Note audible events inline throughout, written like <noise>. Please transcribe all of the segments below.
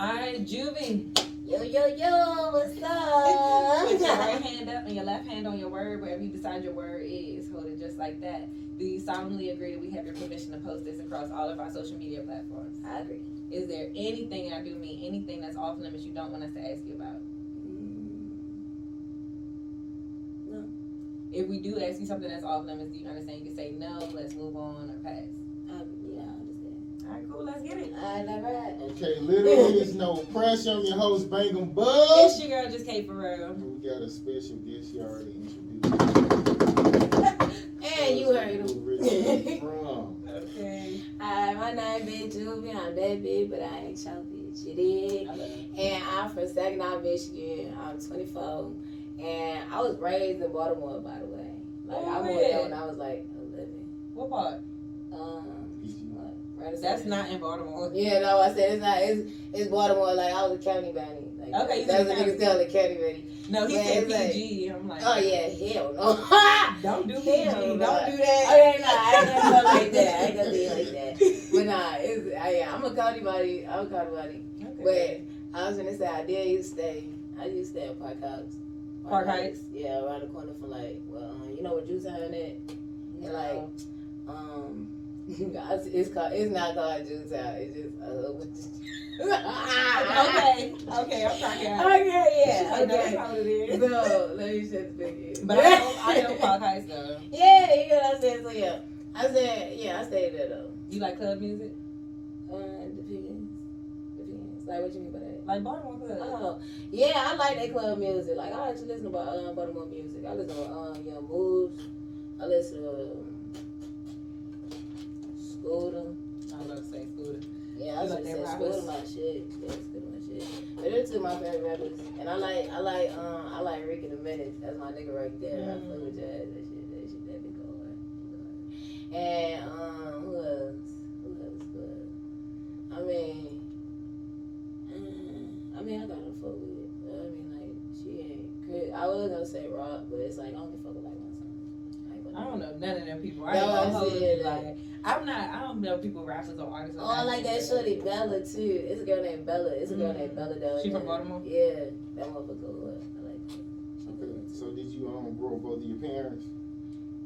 All right, Juvie. Yo, yo, yo, what's up? Put your <laughs> right hand up and your left hand on your word, wherever you decide your word is. Hold it just like that. Do you solemnly agree that we have your permission to post this across all of our social media platforms? I agree. Is there anything, and I do mean anything that's off limits you don't want us to ask you about? No. If we do ask you something that's off limits, do you understand? You can say no, let's move on, or pass. Um, I understand. All right, cool, let's get it. All right, all right. Okay, literally, <laughs> there's no pressure on your host, Bang 'em Bugg. It's your girl, just Kate Ferrero. We got a special guest you already introduced. <laughs> And you heard Where originally him. <laughs> from. Okay. Hi, my name is Juvie. I'm that big, but I ain't your bitch. You dig? I love it. And I'm from Saginaw, Michigan. I'm 24. And I was raised in Baltimore, by the way. Like, I Oh, moved there when I was like 11. What part? That's not in Baltimore. Yeah, no, I said it's not. It's, it's Baltimore. Like, I was a county bunny. Like, Okay, you that's said what county. niggas tell the county bunny. No, he Man, said it's like- PG. I'm like, Oh, yeah, hell no. <laughs> Don't do <laughs> PG. Hell Don't do that. Okay, nah, I ain't gonna do like that. I ain't gonna do it like that. But nah, it's, I, yeah, I'm a county buddy. I'm a county buddy. Okay. But I was gonna say I did used to stay. I used to stay at Park Heights. Park Heights? Yeah, around the corner from like, well, um, you know what Juice Town at? And like, um, it's called. It's not called Juice. It's just. Uh, okay, okay, I'm cracking. Okay, yeah, I okay. it is. So let me the fuck But I know, I know Park Heights though. Yeah, you know what I'm saying? So yeah. I said, yeah, I stayed there though. You like club music? Uh, depends. Depends. Like, what you mean by that? Like Baltimore club? Oh, yeah, I like that club music. Like, I actually listen to uh, Baltimore music. I listen to um, Young Moose. I listen to um, Scooter. I love to say Scooter. Yeah, I was like like them Scooter my shit. Yeah, Scooter my shit. But they're two of my favorite rappers. And I like, I like, um, I like Rick and the Minutes. That's my nigga right there. I fuck with jazz. That shit, that shit, that big go hard. And um, who else? Who else? Who else? I mean, uh, I mean, I gotta fuck with it. But I mean, like, she ain't. cra- I was gonna say rock, but it's like I only fuck with like one song. I, don't know none of them people. I No, gonna hold said Like, I'm not. I don't know people rappers or artists. or Oh, I like that actors. shorty Bella too. It's a girl named Bella. It's a girl Mm. named Bella down She from there. Baltimore? Yeah, that motherfucker. What? I like that. She Okay, so did you um grow both of your parents?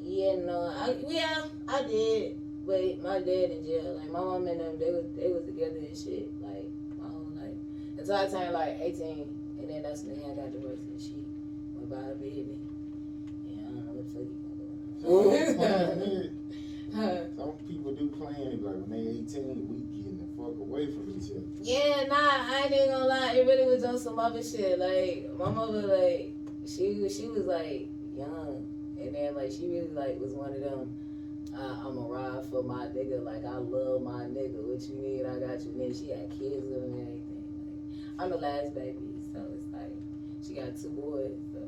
Yeah, no, I yeah, I did, but my dad in jail. Like my mom and them, they was they was together and shit. Like my whole life until I turned like eighteen, and then that's when I got divorced and she went by her baby. Yeah, I don't know what the fuck you got going <laughs> it like when they 18, we getting the fuck away from each other. Yeah, nah, I ain't even gonna lie. It really was on some other shit. Like my mother, like she she was like young, and then like she really like was one of them. Uh, I'm a ride for my nigga. Like I love my nigga. What you need, I got you. And then she had kids with him and everything. Like I'm the last baby, so it's like she got two boys. So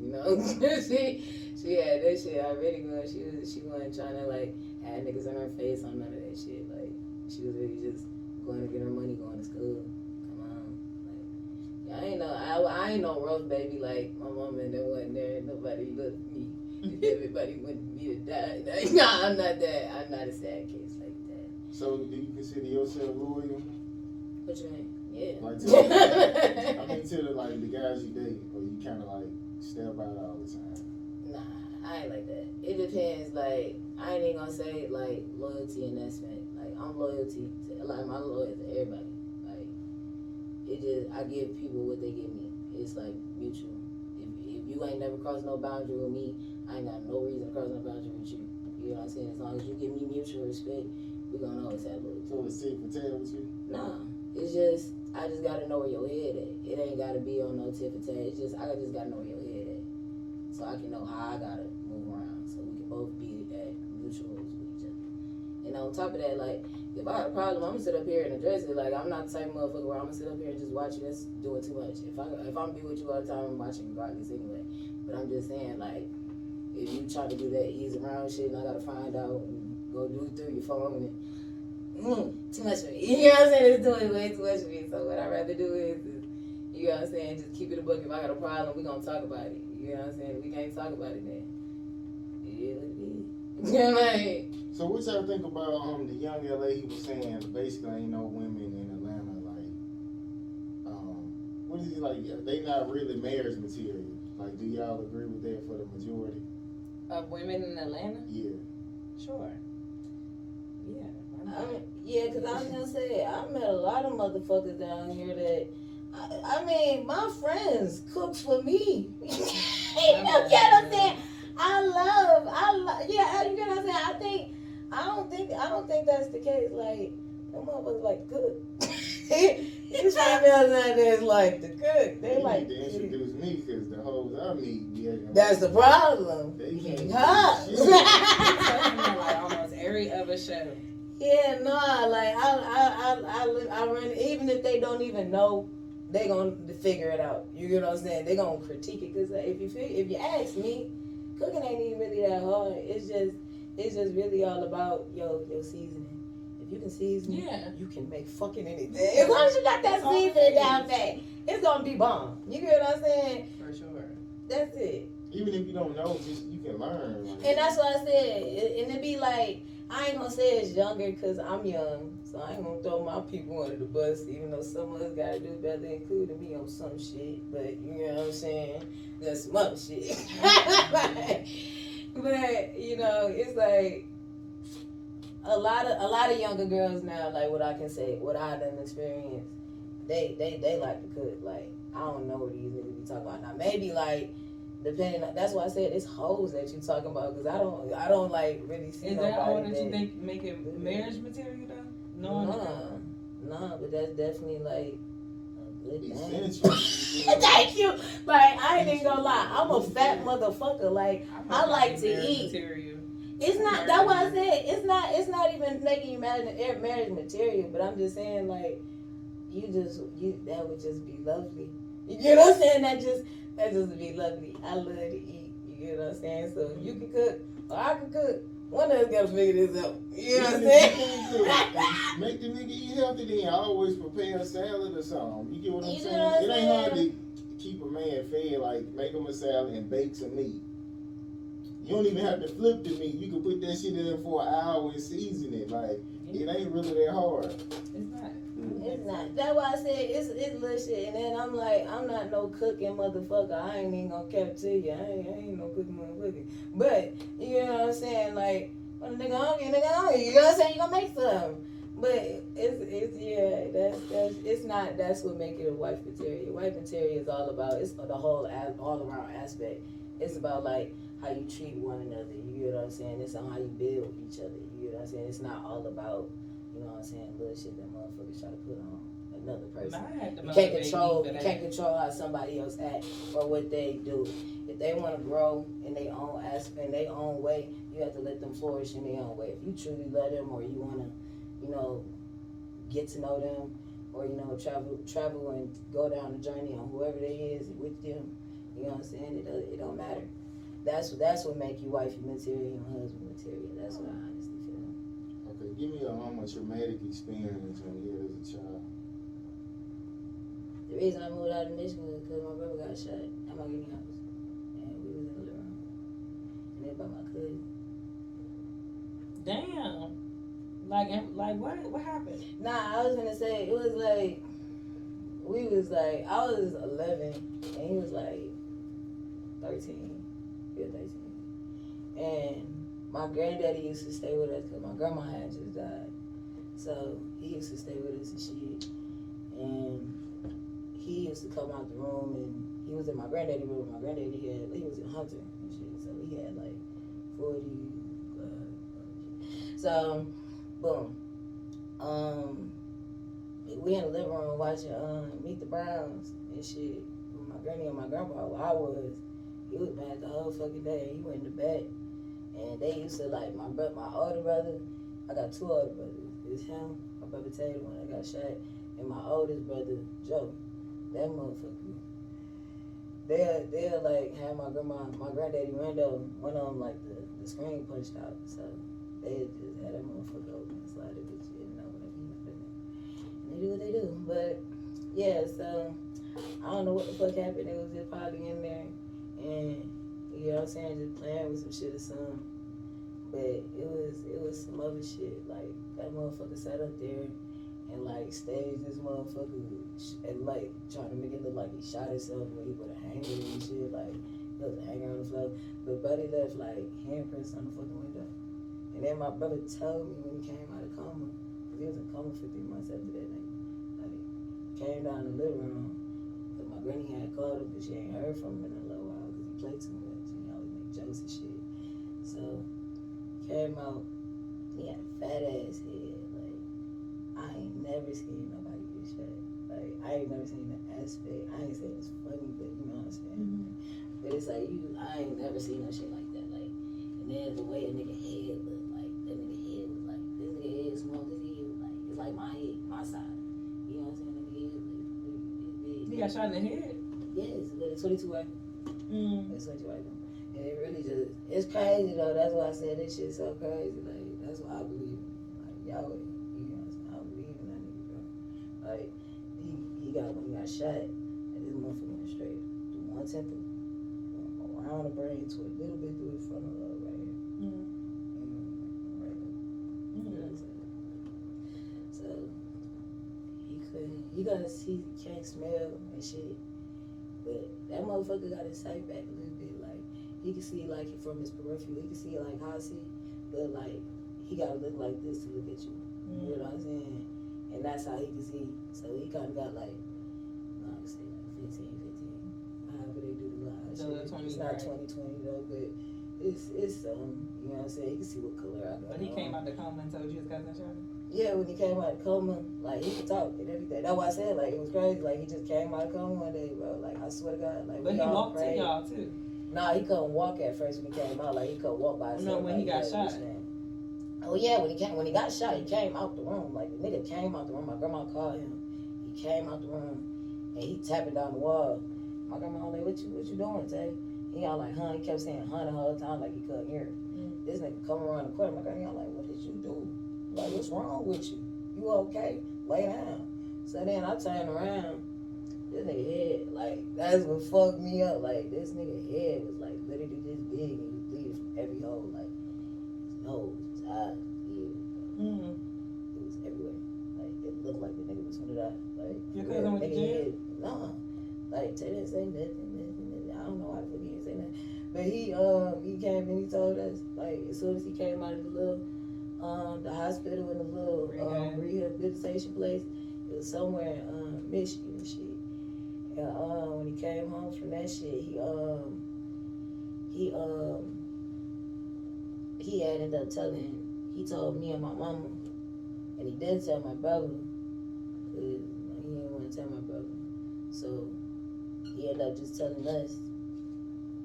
you know, <laughs> she she had that shit already going. She was she wasn't trying to like have niggas in her face on none of that shit. Like she was really just going to get her money, going to school. Come on, like yeah, I ain't know, I, I ain't no rough baby like my mom and that wasn't there. Nobody loved me. <laughs> Everybody wanted me to die. Like, <laughs> nah, I'm not that. I'm not a sad case like that. So do you consider yourself loyal? What you mean? Yeah. Like <laughs> to, I mean to the like the guys you date, or you kind of like step out all the time. Nah, I ain't like that. It depends. Like I ain't even gonna say like loyalty in that sense. Like I'm loyalty to like my loyalty to everybody. Like it just I give people what they give me. It's like mutual. If, if you ain't never crossed no boundary with me, I ain't got no reason to cross no boundary with you. You know what I'm saying? As long as you give me mutual respect, we gonna always have loyalty. So it's tit for tat with you. Nah, it's just I just gotta know where your head at. It ain't gotta be on no tip for tat. It's just I just gotta know where your head at, so I can know how I gotta both be at mutual with each other. And on top of that, like if I have a problem, I'm gonna sit up here and address it. Like I'm not the type of motherfucker where I'm gonna sit up here and just watch you. That's doing too much. If I if I'm be with you all the time, I'm watching regardless anyway. But I'm just saying like. If you try to do that ease around shit, and I gotta find out and go do it through your phone and mm, too much for me. <laughs> You know what I'm saying? It's doing way too much for me. So what I'd rather do is, is you know what I'm saying, just keep it a book. If I got a problem, we gonna talk about it. You know what I'm saying? We can't talk about it then. <laughs> Yeah, what it is. You know what I mean? So what y'all think about um the young LA? He was saying basically ain't no women in Atlanta like um, what is he like? They not really marriage material. Like, do y'all agree with that for the majority? Of women in Atlanta? Yeah. Sure. Yeah. I mean, yeah, cause I was gonna say I met a lot of motherfuckers down here that. I, I mean, my friends cook for me. you know what I'm saying? I love, I love, yeah, you get what I'm saying? I think, I don't think, I don't think that's the case. Like, them motherfuckers like to cook. These females out there is like the cook. They They like need to to cook. introduce me because the hoes I meet, yeah. That's the problem. They can't. Huh? Shit. Talking <laughs> about, like almost every other show. Yeah, no, like I, I, I, I, I run. Even if they don't even know, they gonna figure it out. You get what I'm saying? They gonna critique it because if you feel, if you ask me, cooking ain't even really that hard. It's just, it's just really all about yo, your seasoning. If you can season, it, Yeah. you can make fucking anything. As long as you got that That's all it seasoning down is. pat, it's gonna be bomb. You get what I'm saying? For sure. That's it. Even if you don't know, just you can learn. Like, And that's what I said. And it be like, I ain't gonna say it's younger because I'm young. So I ain't gonna throw my people under the bus, even though some of us gotta do better, including me on some shit. But you know what I'm saying? That's some other shit. <laughs> but, you know, it's like a lot of a lot of younger girls now, like what I can say, what I done experienced, they they they like to cook. Like, I don't know what these niggas be talking about. Now maybe like depending on, that's why I said it's hoes that you talking about because I don't I don't like really see Is that all that you think make it marriage material though? No. Nah, nah, but that's definitely like a good thing. <laughs> Thank you. Like I ain't even gonna lie, I'm a fat motherfucker. Like I like to eat. Material. it's not that why I said it's not it's not even making you mad marriage marriage material. But I'm just saying like you just you that would just be lovely. You get what I'm saying? That just that just would be lovely. I love to eat. You get what I'm saying? So you can cook or I can cook. One of us gotta figure this out. You know what I'm Even if you saying? Make the nigga eat healthy then. Always prepare a salad or something. You get what I'm You saying? what I'm it ain't hard to keep a man fed. Like make him a salad and bake some meat. You don't even have to flip the meat. You can put that shit in for an hour and season it. Like it ain't really that hard. It's not. It's not. That's why I said it's it's little shit. And then I'm like, I'm not no cooking motherfucker. I ain't even gonna cap to you. I ain't, I ain't no cooking motherfucker. But you know what I'm saying? Like, when a nigga hungry, nigga hungry. You know what I'm saying? You gonna make some. But it's it's yeah. That's that's it's not. That's what make it a wife material. Wife material is all about. It's the whole all around aspect. It's about like how you treat one another. You know what I'm saying? It's on how you build each other. You know what I'm saying? It's not all about you know what I'm saying? Little shit that motherfuckers try to put on another person. You can't control. You can't control how somebody else act or what they do. If they want to grow in their own aspect, in their own way, you have to let them flourish in their own way. If you truly love them, or you want to, you know, get to know them, or you know, travel, travel and go down the journey on whoever they is with them. You know what I'm saying? It, don't- it don't matter. That's that's what make you wifey material and husband material. That's what I honestly feel. Okay, give me a um, a traumatic experience when you had as a child. The reason I moved out of Michigan was because my brother got shot at my granny house. And we was in the living room. And then by my cousin. Damn. Like, like what? What happened? Nah, I was gonna say, it was like, we was like, I was 11 and he was like 13. Yeah, 13. And my granddaddy used to stay with us because my grandma had just died. So he used to stay with us and shit. And he used to come out the room and he was in my granddaddy room. My granddaddy had, he was in Hunter and shit. So he had like 40. Uh, so, boom. Um, we in the living room watching um, Meet the Browns and shit. My granny and my grandpa, where I was, he was mad the whole fucking day. He went to bed. And they used to like my brother, my older brother. I got two older brothers. It's him, my brother Taylor, one that got shot, and my oldest brother Joe. That motherfucker. They'll they'll like have my grandma, my granddaddy window, one of them like the, the screen punched out. So they just had that motherfucker open and slide it with you, know. And they do what they do. But yeah, so I don't know what the fuck happened. It was just probably in there and you know what I'm saying, just playing with some shit or something. But it was it was some other shit. Like that motherfucker sat up there and like staged this motherfucker and like trying to make it look like he shot himself where he put a hanger and shit. Like there was a hanger on the floor. But Buddy left like handprints on the fucking window. And then my brother told me when he came out of coma, because he was in coma for three months after that night. Like, came down the living room, because my granny had called him, but she ain't heard from him in a little while, because he played too much. And he always make jokes and shit. So, came out, he had a fat ass head. Like, I ain't never seen nobody get shot. Like, I ain't never seen the aspect. I ain't saying it's funny, but you know what I'm saying. But it's like you, I ain't never seen no shit like that. Like, and then the way a nigga head looked, like that nigga head was like this nigga head is small. This head was like it's like my head, my side. You know what I'm saying? Nigga head like pretty, pretty big. He got shot in the head. Yes, but it's 22 right. Mm. It's 22 right. And it really just, it's crazy though. That's why I said this shit so crazy. Like that's why I believe. Like y'all, you know, what I'm saying? I believe in that nigga, bro. Like he, he got when he got shot, and this motherfucker went straight through one temple, around the brain to a little bit through the front of the right here. Mm. right here. You know what I'm saying? So he couldn't. He got. He can't smell and shit. But that motherfucker got his sight back a little he can see like from his peripheral. He can see like how I see. But like he gotta look like this to look at you. You know what I'm saying? And that's how he can see. So he kind of got like, I would say like 15, 15. However they do the shit. 20, It's not right. 2020 though, but it's it's um you know what I'm saying. You can see what color I got. But he on. came out the coma and told you his cousin shot him. Yeah, when he came out of coma, like he could talk and everything. That's why I said like it was crazy. Like he just came out of coma one day, bro. Like I swear to God, like But he walked to y'all too. Nah, he couldn't walk at first when he came out. Like he couldn't walk by himself. No, when he got shot. Oh yeah, when he came when he got shot, he came out the room. Like the nigga came out the room. My grandma called him. He came out the room and he tapping down the wall. My grandma like, what you what you doing, Tay? He all like, huh? He kept saying huh the whole time like he couldn't hear. Mm. This nigga come around the corner. My grandma like, what did you do? Like, what's wrong with you? You okay? Lay down. So then I turned around. This nigga head, like, that's what fucked me up. Like, this nigga head was like literally this big and he was bleeding from every hole. Like, his nose, his eyes, his ears. Mm. It was everywhere. Like, it looked like the nigga was gonna die. Like, Your cousin real. went to Nigga jail? head, Nah. Like, Tay didn't say nothing, nothing, nothing. I don't know why the fuck he didn't say nothing. But he, um, he came and he told us, like, as soon as he came out of the little, um, the hospital in the little um, rehabilitation place, it was somewhere in um, Michigan and shit. And um, when he came home from that shit, he um, he um, he ended up telling, he told me and my mama, and he did tell my brother, cause he didn't want to tell my brother, so he ended up just telling us.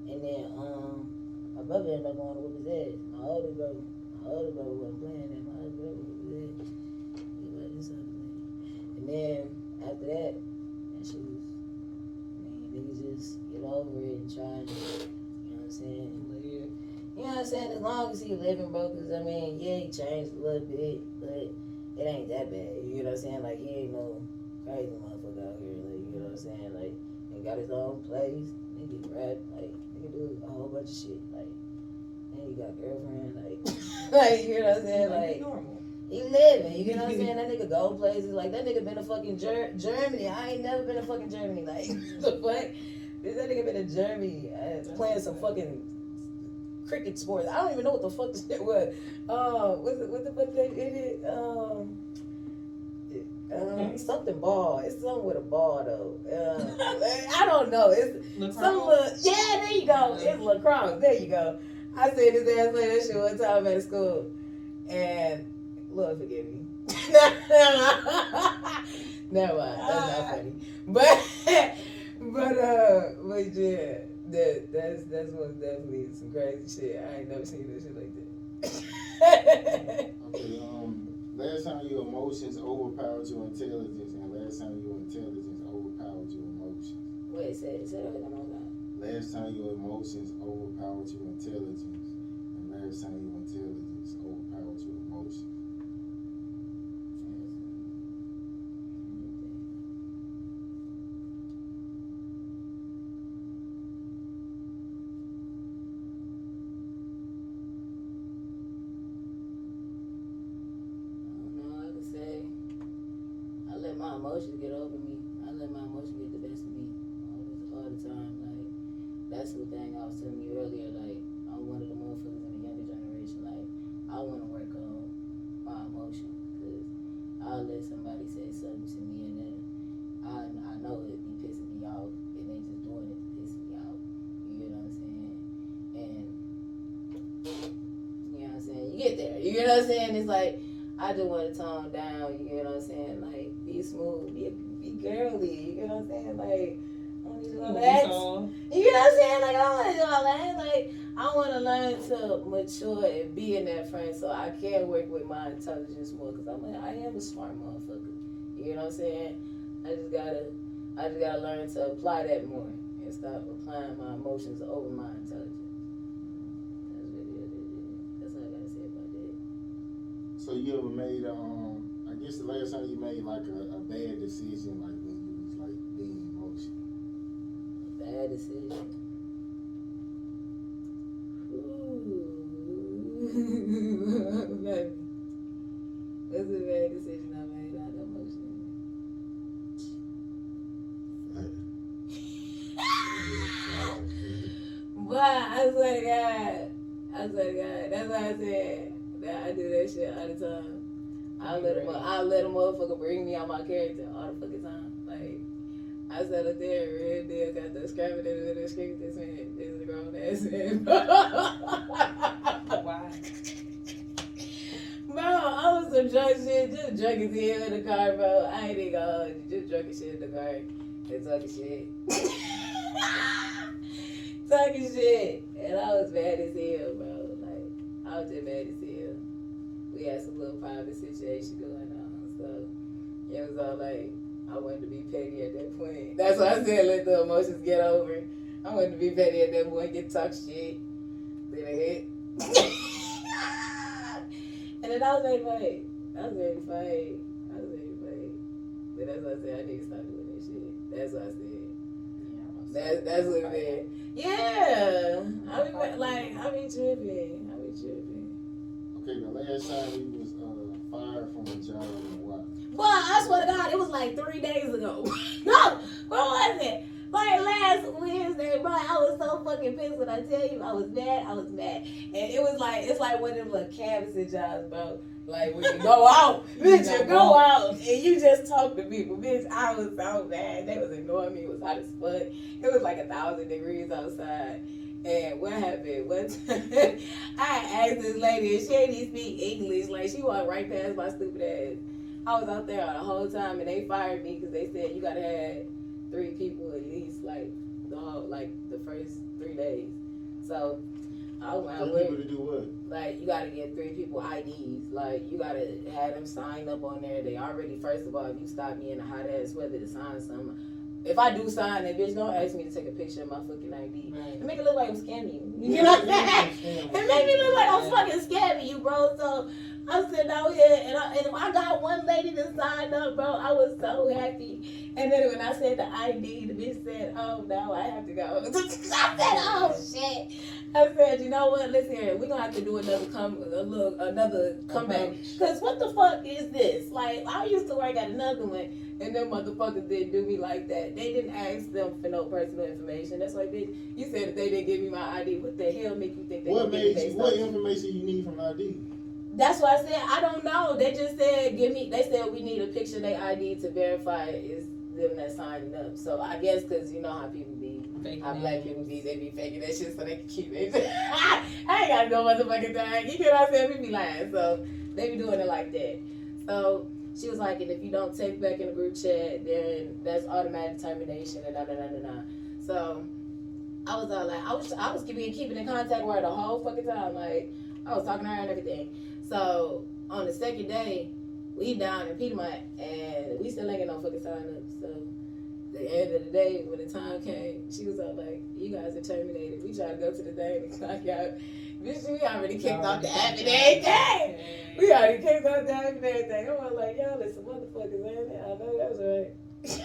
And then um, my brother ended up going to whoop his ass. My older brother, my older brother wasn't playing that. My older brother his ass. He was. And then after that, that shit was, niggas just get over it and try and, you know what I'm saying, live. You know what I'm saying? As long as he living, bro, because I mean, yeah, he changed a little bit, but it ain't that bad. You know what I'm saying? Like, he ain't no crazy motherfucker out here. Like, you know what I'm saying? Like, he got his own place. Nigga rap, like, nigga do a whole bunch of shit. Like, and he got girlfriend, like, <laughs> like, you know what I'm saying? Like, Like, normal. He living, you know what I'm <laughs> saying? That nigga go places like that nigga been to fucking Ger- Germany. I ain't never been to fucking Germany. Like <laughs> the fuck, this that nigga been to Germany uh, playing some fucking cricket sports. I don't even know what the fuck <laughs> this shit was. Uh, what's it? What the fuck did it? Um, um, something ball. It's something with a ball though. Uh, I don't know. It's Look some little, yeah, there you go. It's lacrosse. There you go. I seen his ass play that shit one time at school. And Lord forgive me. Never mind. That's not funny. But <laughs> but uh but yeah, that that's that's most definitely some crazy shit. I ain't never seen that shit like that. Okay, um, last time your emotions overpowered your intelligence, and last time your intelligence overpowered your emotions. Wait, say say that one more time. Last time your emotions overpowered your intelligence, and last time your intelligence overpowered your emotions. No, I could say emotions get over me. I let my emotions get the best of me all the, all the time. Like that's the thing I was telling you earlier. Like I'm one of the motherfuckers in the younger generation. Like I want to work on my emotions because I'll let somebody say something to me and then I I know it be pissing me off and they just doing it to piss me off. You get what I'm saying? And you know what I'm saying? You get there. You know what I'm saying? It's like I just want to tone down. Like I don't to go back. So, You know what I'm saying? Like I don't want to do all that. Like I want to learn to mature and be in that frame so I can work with my intelligence more. Cause I'm like, I am a smart motherfucker. You know what I'm saying? I just gotta I just gotta learn to apply that more and stop applying my emotions over my intelligence. That's really what it is. That's all I gotta say about that. So you ever made um? I guess the last time you made like a, a bad decision, like when you was like being emotional. Bad decision. Baby. That's a bad decision I made out of emotion. But I swear to God, I swear to God, that's why I said that I do that shit all the time. I let a, I let a motherfucker bring me out my character all the fucking time. I sat up there and real deal got the scrapping it and screaming this man, is a grown ass man. <laughs> why? Bro, I was some drunk shit, just drunk as hell in the car, bro. I ain't even gonna hold you, just drunk as shit in the car and talking shit. <laughs> talking shit. And I was mad as hell, bro. Like, I was just mad as hell. We had some little private situation going on, so it was all like, I wanted to be petty at that point. That's why I said let the emotions get over. I wanted to be petty at that point, get talk shit. Then I hit. <laughs> and then I was ready to fight. I was ready to fight. I was ready to fight. But that's why I said I need to stop doing that shit. That's what I said. That, that's what it is. Yeah. I be like, I be tripping. I be tripping. Okay, the last time you was uh, fired from a job Boy, I swear to God, it was like three days ago. <laughs> no, what was it? Like last Wednesday, bro, I was so fucking pissed when I tell you I was mad, I was mad. And it was like, it's like one of them little canvassing jobs, bro. Like when you go <laughs> out, bitch, you go out and you just talk to people. Bitch, I was so mad. They was ignoring me. It was hot as fuck. It was like a thousand degrees outside. And what happened? What <laughs> I asked this lady and she didn't even speak English. Like she walked right past my stupid ass. I was out there the whole time and they fired me because they said you gotta have three people at least like the whole like the first three days. So I went out Three people to do what? like you gotta get three people IDs. Like you gotta have them sign up on there. They already first of all, if you stop me in a hot ass weather to sign something. If I do sign that bitch, don't ask me to take a picture of my fucking ID. It make it look like I'm scamming you. You know what I'm saying? <laughs> It made me look like I'm fucking scamming you, bro. So I'm sitting out here and I, and I got one lady to sign up, bro. I was so happy. And then when I said the ID, the bitch said, "Oh no, I have to go." <laughs> I said, "Oh shit." I said, "You know what? Listen here, we're gonna have to do another come, a little, another comeback. Cause what the fuck is this? Like I used to work at another one, and them motherfuckers didn't do me like that. They didn't ask them for no personal information. That's why, bitch, you said that they didn't give me my ID. What the hell make you think they What gonna give me made you? What social? information you need from ID? That's why I said I don't know. They just said give me. They said we need a picture of their ID to verify is them that signing up. So I guess because you know how people be, Fake how names. black people be, they be faking that shit so they can keep it. <laughs> I ain't got no motherfucking thing. You know what I'm saying? We be lying, so they be doing it like that. So she was like, and if you don't take back in the group chat, then that's automatic termination and da da da da da. So I was all like, I was I was keeping keeping in contact with her the whole fucking time. Like I was talking to her and everything. So on the second day, we down in Piedmont and we still ain't get no fucking sign up. So the end of the day, when the time came, she was all like, "You guys are terminated." We tried to go to the thing and clock out. Bitch, we already kicked off the app and everything. We already kicked off the app and everything. I was like, y'all is some motherfuckers, man. I know that's right. You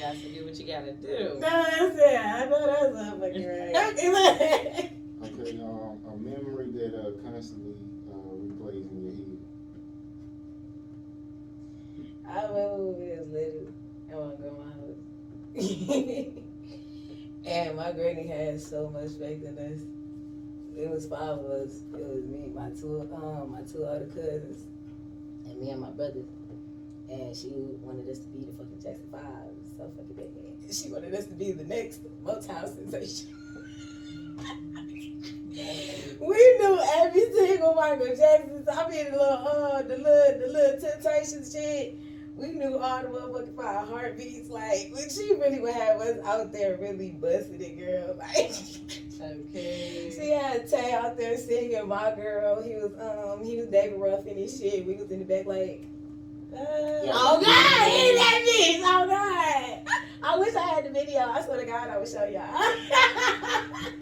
got to do what you gotta do. <laughs> No, that's it. I know that's not fucking right. <laughs> Okay, um, a memory that uh, constantly uh, replays in your head. I remember when we was little at my grandma's house. <laughs> and my granny had so much faith in us. It was five of us. It was me, my two um my two other cousins, and me and my brother. And she wanted us to be the fucking Jackson Five. So fucking bad. She wanted us to be the next Motown sensation. <laughs> we knew every single Michael Jackson. I mean the little uh the little the little temptation shit. We knew all the motherfucking five heartbeats. Like when she really would have us out there really busting it, girl. <laughs> Like Okay. she had Tay out there singing my girl. He was um he was David Ruffin and shit. We was in the back like uh, Oh God, he that bitch. Oh God. I wish I had the video. I swear to God I would show y'all. <laughs>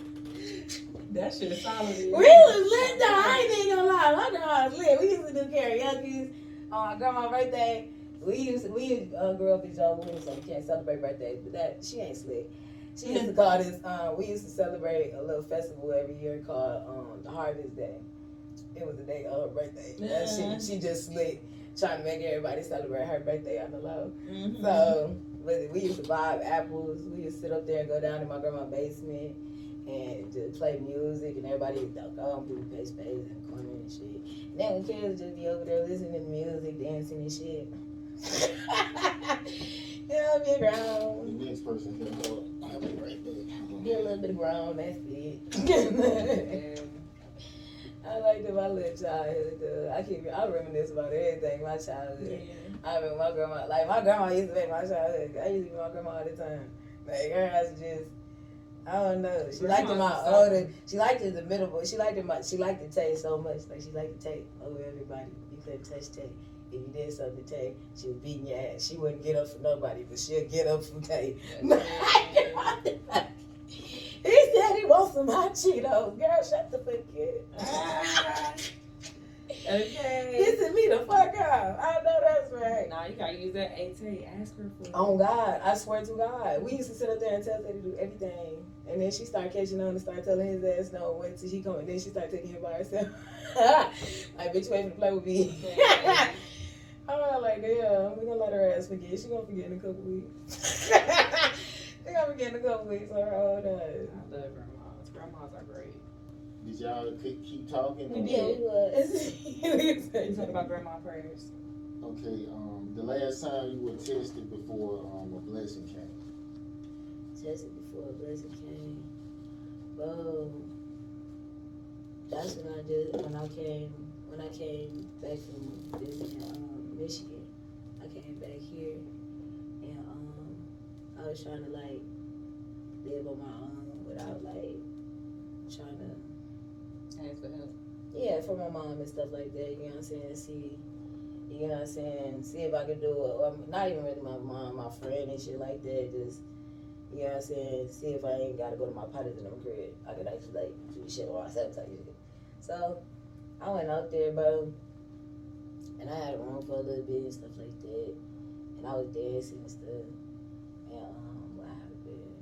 That shit is solid. We was lit though. I ain't even gonna lie. My grandma was lit. We used to do karaoke on my grandma's birthday. We used to, we uh, grew up in Jehovah's Witness, so we can't celebrate birthdays. But that she ain't slick. She used to call this. We used to celebrate a little festival every year called um, the Harvest Day. It was the day of her birthday. Yeah. And she she just slick trying to make everybody celebrate her birthday on the low. Mhm. So but we used to buy apples. We used to sit up there and go down to my grandma's basement and just play music and everybody would go on people pay space in the corner and shit. And then when kids would just be over there listening to music, dancing and shit. Yeah, be The grown. next person can go. I'll be right there. Be a little bit grown, that's it. Yeah. <laughs> I liked my little childhood. Though. I keep I reminisce about everything my childhood. Yeah. I remember my grandma, like my grandma used to make my childhood. I used to be my grandma all the time. Like her house just, I don't know. She liked it my Grandma's older. She liked it the middle, but she liked it my. She liked the taste so much. Like she liked the taste over everybody. You couldn't touch Tay. If you did something to Tay, she was beating your ass. She wouldn't get up for nobody, but she'll get up for Tay. <laughs> he said he wants some hot Cheetos. Girl, shut the fuck up. <laughs> Okay. Pissing me the fuck off. I know that's right. Nah, you gotta use that AT. Ask her for. Oh God, I swear to God, we used to sit up there and tell her to do everything, and then she started catching on and started telling his ass no. Wait till she come, and then she started taking him by herself. <laughs> like bitch, you ain't finna play with me. Okay. Like, yeah, we gonna let her ass forget. She gonna forget in a couple weeks. <laughs> <laughs> she gonna forget in a couple weeks on her old I love grandmas. Grandmas are great. Did y'all keep, keep talking? We or- did. Yeah, we was. You <laughs> talk about grandma prayers. Okay, um, the last time you were tested before um, a blessing came. tested before a blessing came. Whoa. That's when I did when I came when I came back from visiting um, Michigan. I came back here and um I was trying to like live on my own without like trying to Ask for help. yeah, for my mom and stuff like that, you know what I'm saying? See you know what I'm saying? See if I could do it. Not even really my mom, my friend and shit like that. Just you know what I'm saying? See if I ain't gotta go to my potties in them crib. I could actually like do shit on myself type shit. So I went out there, bro, and I had a room for a little bit and stuff like that. And I was dancing and stuff. And um, what happened?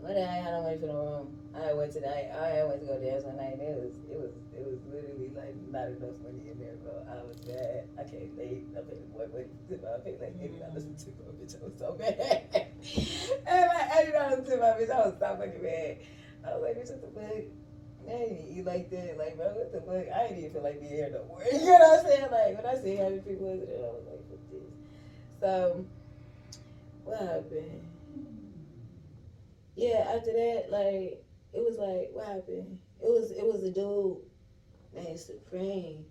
One day I had no money for the room. I went to night. I had went to go dance one night. And it was it was it was literally like not enough money in there, bro. I was bad. I came late. I paid the boy money. I paid like eighty dollars to my bitch. I was so bad. and like eighty dollars to my bitch. I was so fucking bad. I was like, bitch, what the fuck? I ain't eat like that. Like, bro, what the fuck? I ain't even feel like being here no more. <laughs> You know what I'm saying? Like, when I see many people I was like, fuck this. So, what happened? Yeah, after that, like, it was like, what happened? It was, it was a dude named Supreme.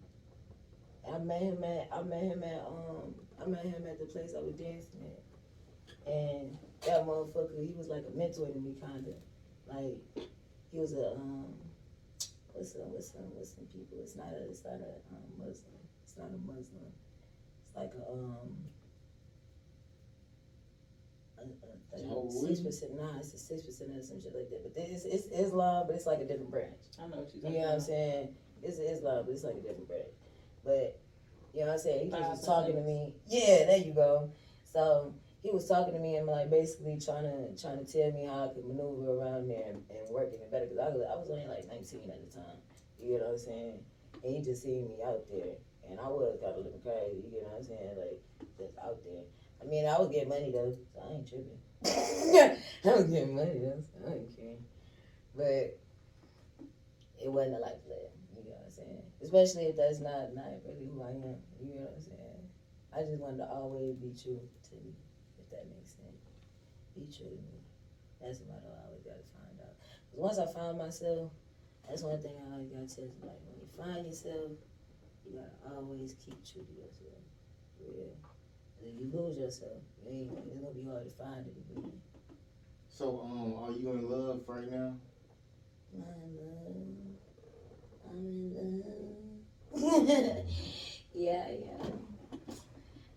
I met him at, I met him at, um, I met him at the place I was dancing at. And that motherfucker, he was like a mentor to me, kinda. Like, he was a, um, what's some, what's some, what's some people? It's not a, it's not a um, Muslim. It's not a Muslim. It's like a, um, a, a, Jehovah's six percent. Nah, it's a six percent or some shit like that. But it's, it's Islam, but it's like a different branch. I know what you're talking. You know what I'm saying? It's Islam, but it's like a different branch. But you know what I'm saying? He just was talking to me. Yeah, there you go. So he was talking to me and like basically trying to trying to tell me how I could maneuver around there and, and working it better because I was, I was only like 19 at the time. You know what I'm saying? And he just seen me out there, and I was kind of looking crazy. You know what I'm saying? Like just out there. I mean, I was getting money though, so I ain't tripping. <laughs> I was getting money though, so I ain't care. But it wasn't a life live. You know what I'm saying? Especially if that's not not really who I am. You know what I'm saying? I just wanted to always be true to me, if that makes sense. Be true to me. That's what I always got to find out. 'Cause once I find myself, that's one thing I always got to tell you. Like when you find yourself, you gotta always keep true to yourself. Yeah. If you lose yourself, it ain't, it's gonna be hard to find it again. So, um, are you in love right now? My love, I'm in love. <laughs> yeah, yeah.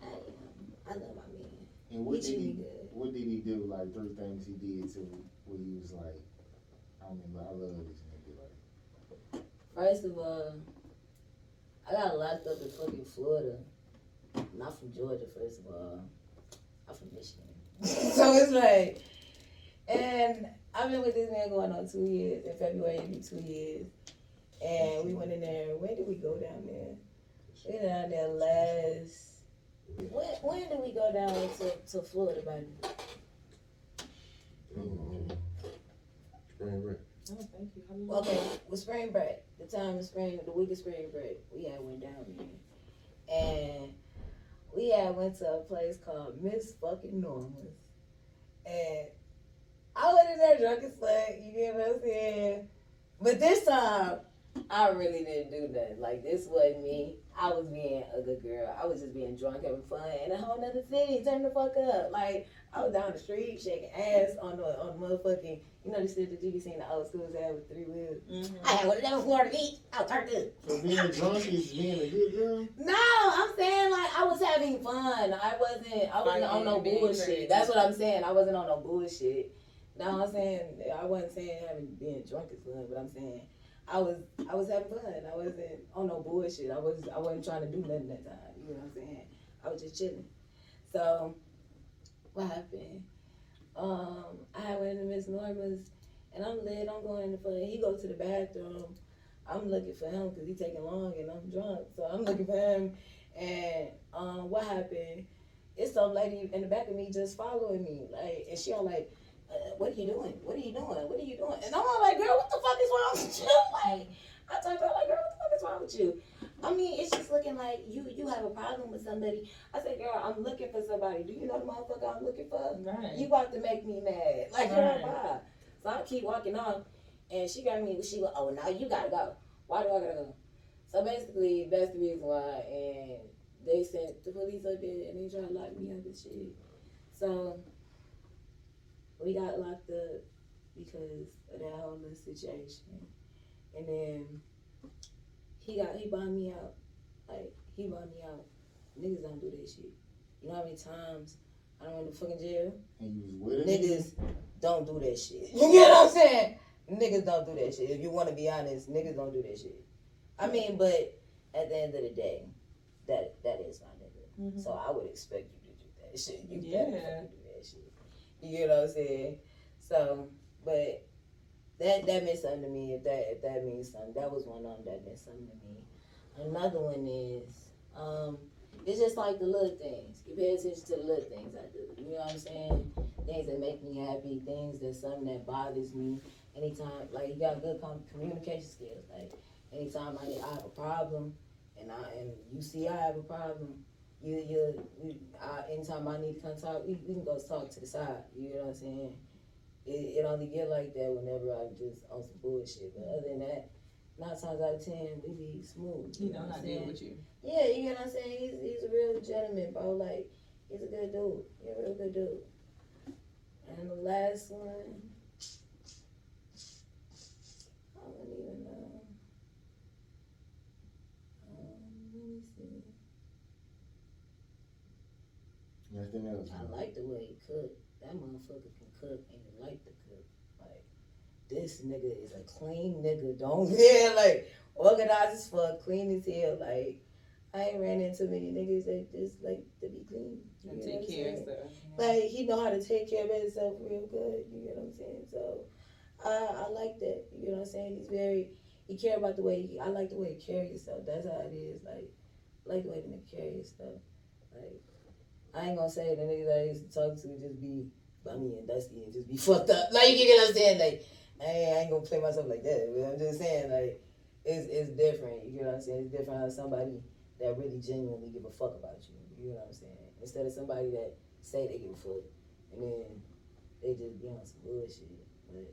I am. I love my man. And what He did he good. What did he do? Like three things he did to me where he was like, I mean, I love this nigga. Like, First of all, I got locked up in fucking Florida. Not from Georgia, first of all. I'm from Michigan. <laughs> so it's like, and I've been with this man going on two years. In February, it'll be two years. And we went in there. When did we go down there? We went down there last. When, when did we go down to, to Florida, buddy? Spring break. Oh, thank you. How many- Okay, with spring break, the time of spring, the week of spring break, we had went down there, and we had went to a place called Miss Fucking Norma's, and I went in there drunk as fuck. You get what I'm saying? But this time, I really didn't do nothing. Like this wasn't me. I was being a good girl. I was just being drunk, having fun in a whole nother city. Turn the fuck up. Like I was down the street shaking ass on the on the motherfucking. You know the shit that you be seeing the old schools have with three wheels. Mhm. I had one of them Florida Beach. I was turned up. so being drunk is being a good girl. No, I'm saying like I was having fun. I wasn't. I wasn't on no bullshit. crazy. That's what I'm saying. I wasn't on no bullshit. No, I'm saying I wasn't saying having being drunk is fun, but I'm saying I was I was having fun. I wasn't on no bullshit. I was I wasn't trying to do nothing that time. You know what I'm saying? I was just chilling. So what happened? Um, I went to Miss Norma's and I'm lit. I'm going in the fun. He goes to the bathroom. I'm looking for him because he's taking long and I'm drunk. So I'm looking for him. And um, what happened? It's some lady in the back of me just following me. Like, and she all like, uh, what are you doing? What are you doing? What are you doing? And I'm all like, girl, what the fuck is wrong with you? <laughs> Like, I told her, like, girl, what the fuck is wrong with you? I mean, it's just looking like you you have a problem with somebody. I said, girl, I'm looking for somebody. Do you know the motherfucker I'm looking for? Right. You about to make me mad. <laughs> Like, girl, Right. bye. So I keep walking on, and she got me. She go, oh, now you gotta go. Why do I gotta go? So basically, that's the reason why. And they sent the police up there, and they tried to lock me up and shit. So we got locked up because of that whole little situation. And then he got he bought me out. Like he bought me out. Niggas don't do that shit. You know how many times I don't went to fucking jail? And you was with him. Niggas don't do that shit. <laughs> You get what I'm saying? Niggas don't do that shit. If you want to be honest, niggas don't do that shit. I mean, but at the end of the day, that that is my nigga. Mhm. So I would expect you to do that shit. You Yeah. better do that shit. You get what I'm saying? So, but that that meant something to me. If that if that means something, that was one of them that meant something to me. Another one is, um, it's just like the little things. You pay attention to the little things I do. You know what I'm saying? Things that make me happy, things that something that bothers me. Anytime, like you got good com- communication skills. Like anytime I, I have a problem, and I and you see I have a problem, you you, you I, anytime I need to come talk, we, we can go talk to the side. You know what I'm saying? It, it only get like that whenever I'm just on some bullshit. But other than that, nine times out of ten, we be smooth. You know what I'm saying? with you. Yeah, you know what I'm saying? He's, he's a real gentleman, bro. Like, he's a good dude. He's a real good dude. And the last one, I don't even know. Um, let me see. Nothing else. I like the way he cook. That motherfucker can cook and he like to cook. Like, this nigga is a clean nigga. Don't <laughs> yeah, like organized as fuck, clean as hell. Like, I ain't ran into many niggas that just like to be clean. You And know take what I'm care of saying? stuff. Like he know how to take care of himself real good. You get what I'm saying? So I I like that. You know what I'm saying? He's very he care about the way he, I like the way he carry himself. That's how it is. Like I like the way the nigga carry himself. Like I ain't gonna say the niggas I used to talk to just be bummy and dusty and just be <laughs> fucked up. Like you get what I'm saying? Like I ain't, I ain't gonna play myself like that. But I'm just saying like it's it's different. You get what I'm saying? It's different how somebody that really genuinely give a fuck about you. You know what I'm saying? Instead of somebody that say they give a fuck and then they just be on some bullshit. But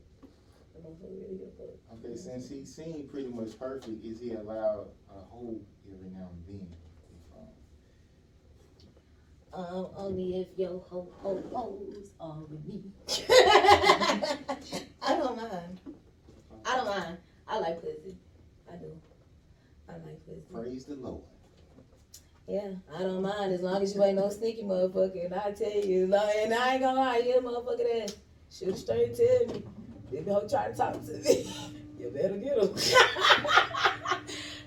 the motherfucker really give a fuck. Okay, since he seemed pretty much perfect, is he allowed a hole every now and then? If, um, only if your ho ho hoes are with me. <laughs> I don't mind. I don't mind. I like pussy. I do. I like pussy. Praise the Lord. Yeah, I don't mind as long as you ain't no sneaky motherfucker. And I tell you, like, and I ain't gonna lie, you a motherfucker that shoot straight tell me. If you try to talk to me, <laughs> you better get him. <laughs>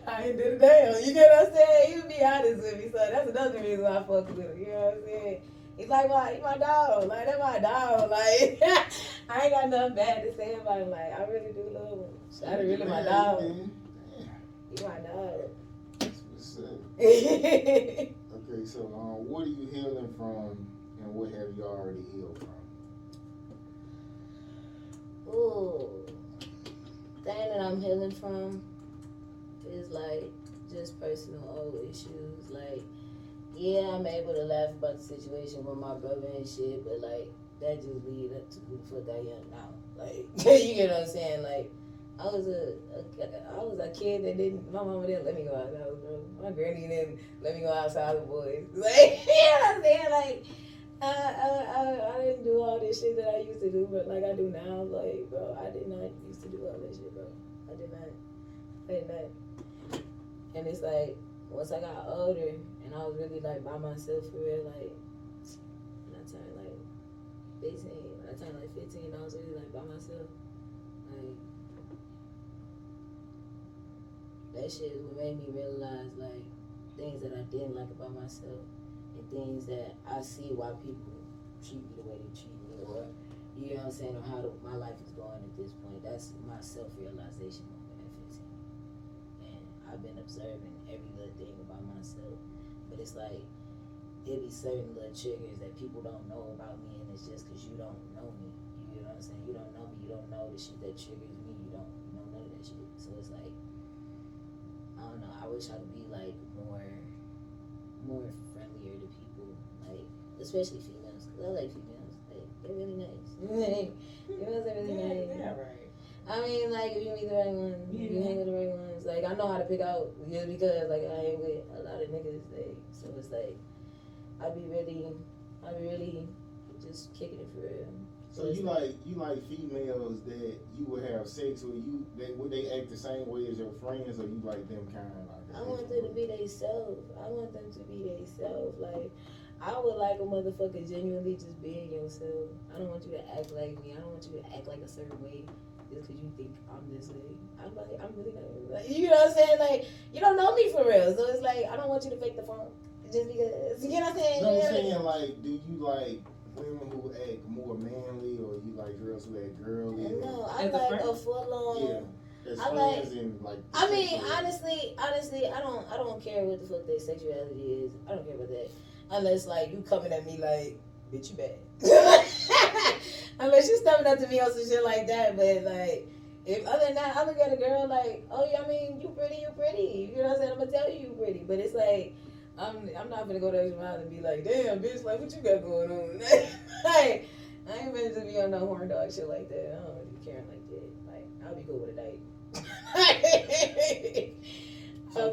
I ain't did a damn. You get what I'm saying? You be honest with me, so that's another reason why I fuck with him. You know what I'm saying? He's like, why? He my dog. Like, that's my dog. <laughs> Like, I ain't got nothing bad to say about him. Like, I really do love him. Shot really my dog. Damn, He my dog. That's what's up. <laughs> Okay, so um, what are you healing from, and what have you already healed from? Ooh, thing that I'm healing from is like just personal old issues. Like, yeah, I'm able to laugh about the situation with my brother and shit, but like that just lead up to who the fuck am now. Like, <laughs> you get what I'm saying? Like, I was a, a I was a kid that didn't. My mama didn't let me go outside. My granny didn't let me go outside with boys. <laughs> Like, <laughs> you know what I'm saying? Like. I, I, I, I didn't do all this shit that I used to do, but like I do now, like bro, I did not used to do all this shit, bro. I did not, I did not. And it's like once I got older and I was really like by myself for real, like when I turned like fifteen, when I turned like fifteen, I was really like by myself, like that shit is what made me realize like things that I didn't like about myself and things that I see why people treat me the way they treat me, or you know what I'm saying, or how the, my life is going at this point. That's my self realization moment at 15. And I've been observing every little thing about myself, but it's like there be certain little triggers that people don't know about me, and it's just because you don't know me. You know what I'm saying? You don't know me. You don't know the shit that triggers me. You don't you know none of that shit. So it's like I don't know. I wish I could be like more more friendlier to people, like especially females. Cause I like females. Like they're really nice. <laughs> females <laughs> are really nice. Yeah, right. I mean, like if you meet the right one, you hang with the right ones. Like I know how to pick out just because like I hang with a lot of niggas. Like so it's like I be really, I be really just kicking it for real. So you like you like females that you would have sex with you? They would they act the same way as your friends, or you like them kind of like? I want them to be themselves. I want them to be themselves. Like, I would like a motherfucker genuinely just being yourself. I don't want you to act like me. I don't want you to act like a certain way just because you think I'm this way. I'm like, I'm really not. Like, you know what I'm saying? Like, you don't know me for real. So it's like, I don't want you to fake the phone just because. You know what I'm saying? No, I'm Yeah. saying like, do you like women who act more manly, or you like girls who act girly? or- No, I like friend? a full on. Yeah. As I like- friends and like. I mean, sexual- honestly, honestly, I don't, I don't care what the fuck their sexuality is. I don't care about that, unless like you coming at me like, bitch, you bad. <laughs> unless you stepping up to me on some shit like that, but like. If other than that, I look at a girl like, oh yeah, I mean, you pretty, you pretty. You know what I'm saying? I'm gonna tell you you pretty, but it's like, I'm, I'm not gonna go to extra mile and be like, damn, bitch, like what you got going on? <laughs> like, I ain't gonna just be on no horn dog shit like that. I don't really care like that. Like, I'll be cool with a date. <laughs> So.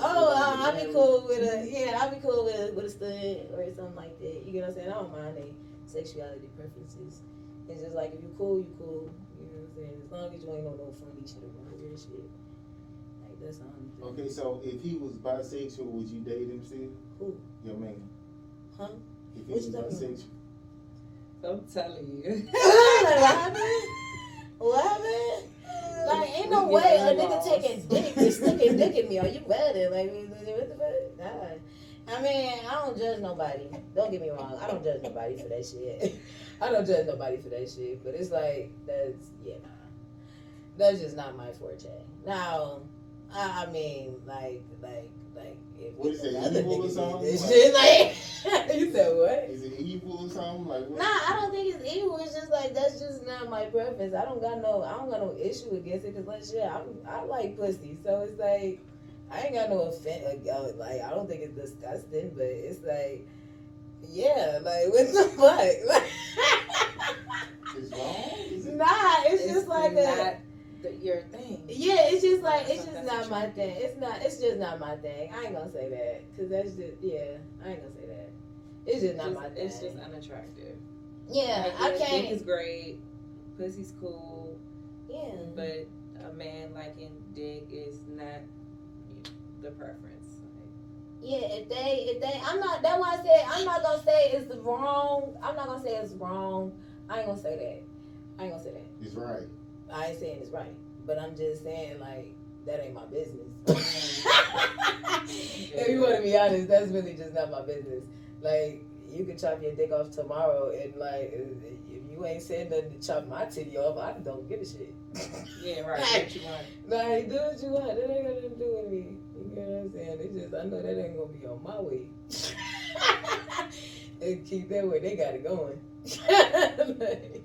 Oh, to- I, I'll be cool with a yeah. I'll be cool with a, with a stud or something like that. You get what I'm saying? I don't mind their sexuality preferences. It's just like if you cool, you cool. You know what I'm saying? As long as you ain't on no funny shit or no weird shit. Like that's the only thing. Okay, so if he was bisexual, would you date him still? Who? Your man. Huh? If he What was you talking about? bisexual. I'm telling you. like, <laughs> what happened? What happened? Like, ain't no way a nigga lost. taking dick me. Are you better? Like, what the fuck? Nah. I mean, I don't judge nobody. Don't get me wrong. I don't judge nobody for that shit. <laughs> I don't judge nobody for that shit. But it's like, that's, yeah, nah. That's just not my forte. Now, I, I mean, like, like, like if What is it, evil or something? This Like- shit, like <laughs> you said what? Is it evil or something? Like what? Nah, I don't think it's evil. It's just like that's just not my preference. I don't got no, I don't got no issue against it. Cause like shit, I'm, I like pussy, so it's like I ain't got no offense. Like I don't think it's disgusting, but it's like, yeah, like what the <laughs> fuck? It's wrong? Is nah, it's, just like a. the, your thing. Yeah, it's just like it's just not my thing. It's not. It's just not my thing. I ain't gonna say that because that's just yeah. I ain't gonna say that. It's just not Just- my thing. it's just unattractive. yeah, Like, I yeah, can't. Dick is great. Pussy's cool, yeah, but a man liking dick is not the preference. yeah. If they, if they, I'm not. That's why I said I'm not gonna say it's wrong. I'm not gonna say it's wrong. I ain't gonna say that. I ain't gonna say that. It's right. I ain't saying it's right, but I'm just saying like that ain't my business. <laughs> if you want to be honest, that's really just not my business. Like you can chop your dick off tomorrow, and like if you ain't saying nothing to chop my titty off, I don't give a shit. Yeah, right. Do What you want? <laughs> Like do what you want. That ain't got nothing to do with me. You know what I'm saying? It's just I know that ain't gonna be on my way. <laughs> and keep that way they got it going. Like,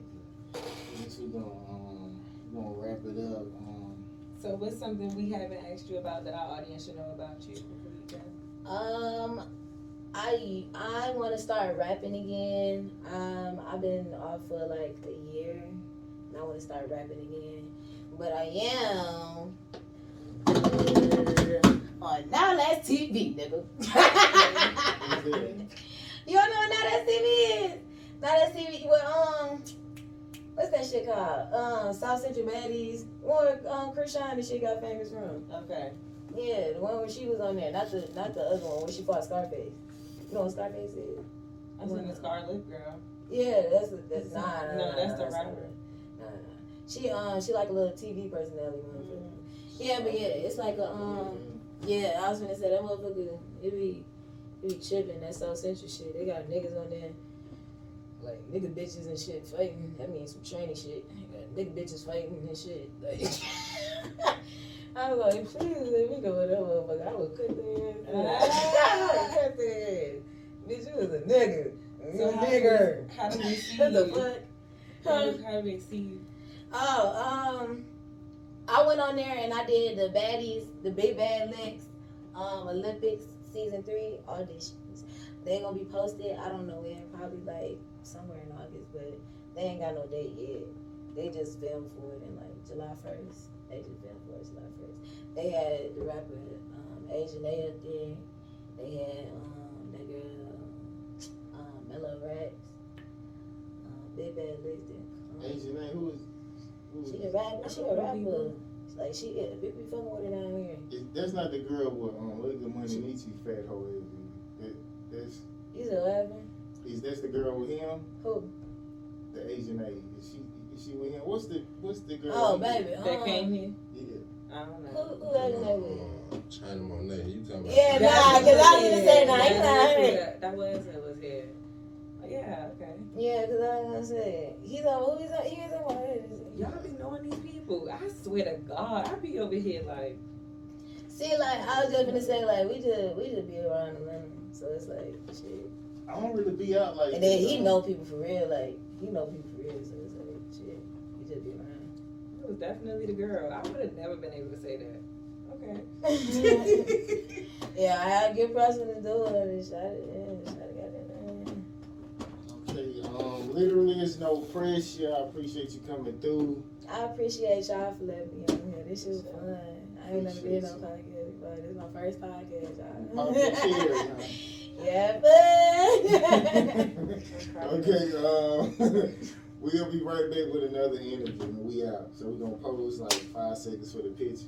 Next we gonna um we gonna wrap it up. Um So, what's something we haven't asked you about that our audience should know about you before you go? Um, I I want to start rapping again. Um, I've been off for like a year, and I want to start rapping again. But I am on Now That's TV, nigga. <laughs> you don't know what Now That's TV is? Now That's TV. Well, um. What's that shit called? Um, South Central Baddies. Where um, Chris Shine and shit got famous from. Okay. Yeah, the one where she was on there, not the not the other one where she fought Scarface. You know what Scarface is? I seen the Scarlet Girl. Yeah, that's that's nah, nah, No, nah, that's the rapper. Nah, nah. She um she like a little TV personality motherfucker. Yeah, but yeah, it's like a um yeah, I was gonna say that motherfucker it be it be tripping that South Central shit. They got niggas on there like nigga bitches and shit fighting. That means some training shit. Got nigga bitches fighting and shit. Like <laughs> I was like, please let me go with that motherfucker. I would cut their ass. <laughs> <laughs> I would cut their ass. Bitch, you was a nigga. You So a nigger. how do we see What the fuck? How Huh? do, how do we see you? Oh, um, I went on there and I did the baddies, the big bad licks, um, Olympics season three auditions. They gonna be posted. I don't know when, probably like somewhere in August, but they ain't got no date yet. They just filmed for it in like July first. They just filmed for it July first. They had the rapper um, Asian A up there. They had um, that girl um, Mellow Rex, um, Big Bad Licks. Um, Asian man, who is she is a rapper. She a rapper. Like she, yeah, we be fucking with her down here. is- that's not the girl with um look at money Nietzsche fat hoe is. That, that's You said laughing? is that's the girl with him? Who? The Asian A. Is she is she with him? What's the what's the girl? Oh, he- baby. That Um, came here? Yeah. I don't who, know. who acting that with? Uh, China Monet, you talking about? Yeah, nah, 'cause I was gonna say, nah, that he not was here. here. That was it was here. Oh, yeah, okay. Yeah, cause I was gonna say he's on. Who he's on? He is on. Y'all be knowing these people. I swear to God, I be over here like, See, like I was just gonna say, like we just we just be around Atlanta, so it's like shit. I don't really be out like And then he know people for real, like he know people for real, so it's like shit. He just be around. it was definitely the girl. I would have never been able to say that. Okay. <laughs> yeah, I had to give props to the dude. and Shot it, yeah, um, literally, it's no pressure. I appreciate you coming through. I appreciate y'all for letting me on here. This is fun. I ain't never been on podcast but This is my first podcast, y'all. Okay, cheers, <laughs> yeah, but <laughs> okay, um, <laughs> we'll be right back with another interview. and We out. So we're gonna pose like five seconds for the picture.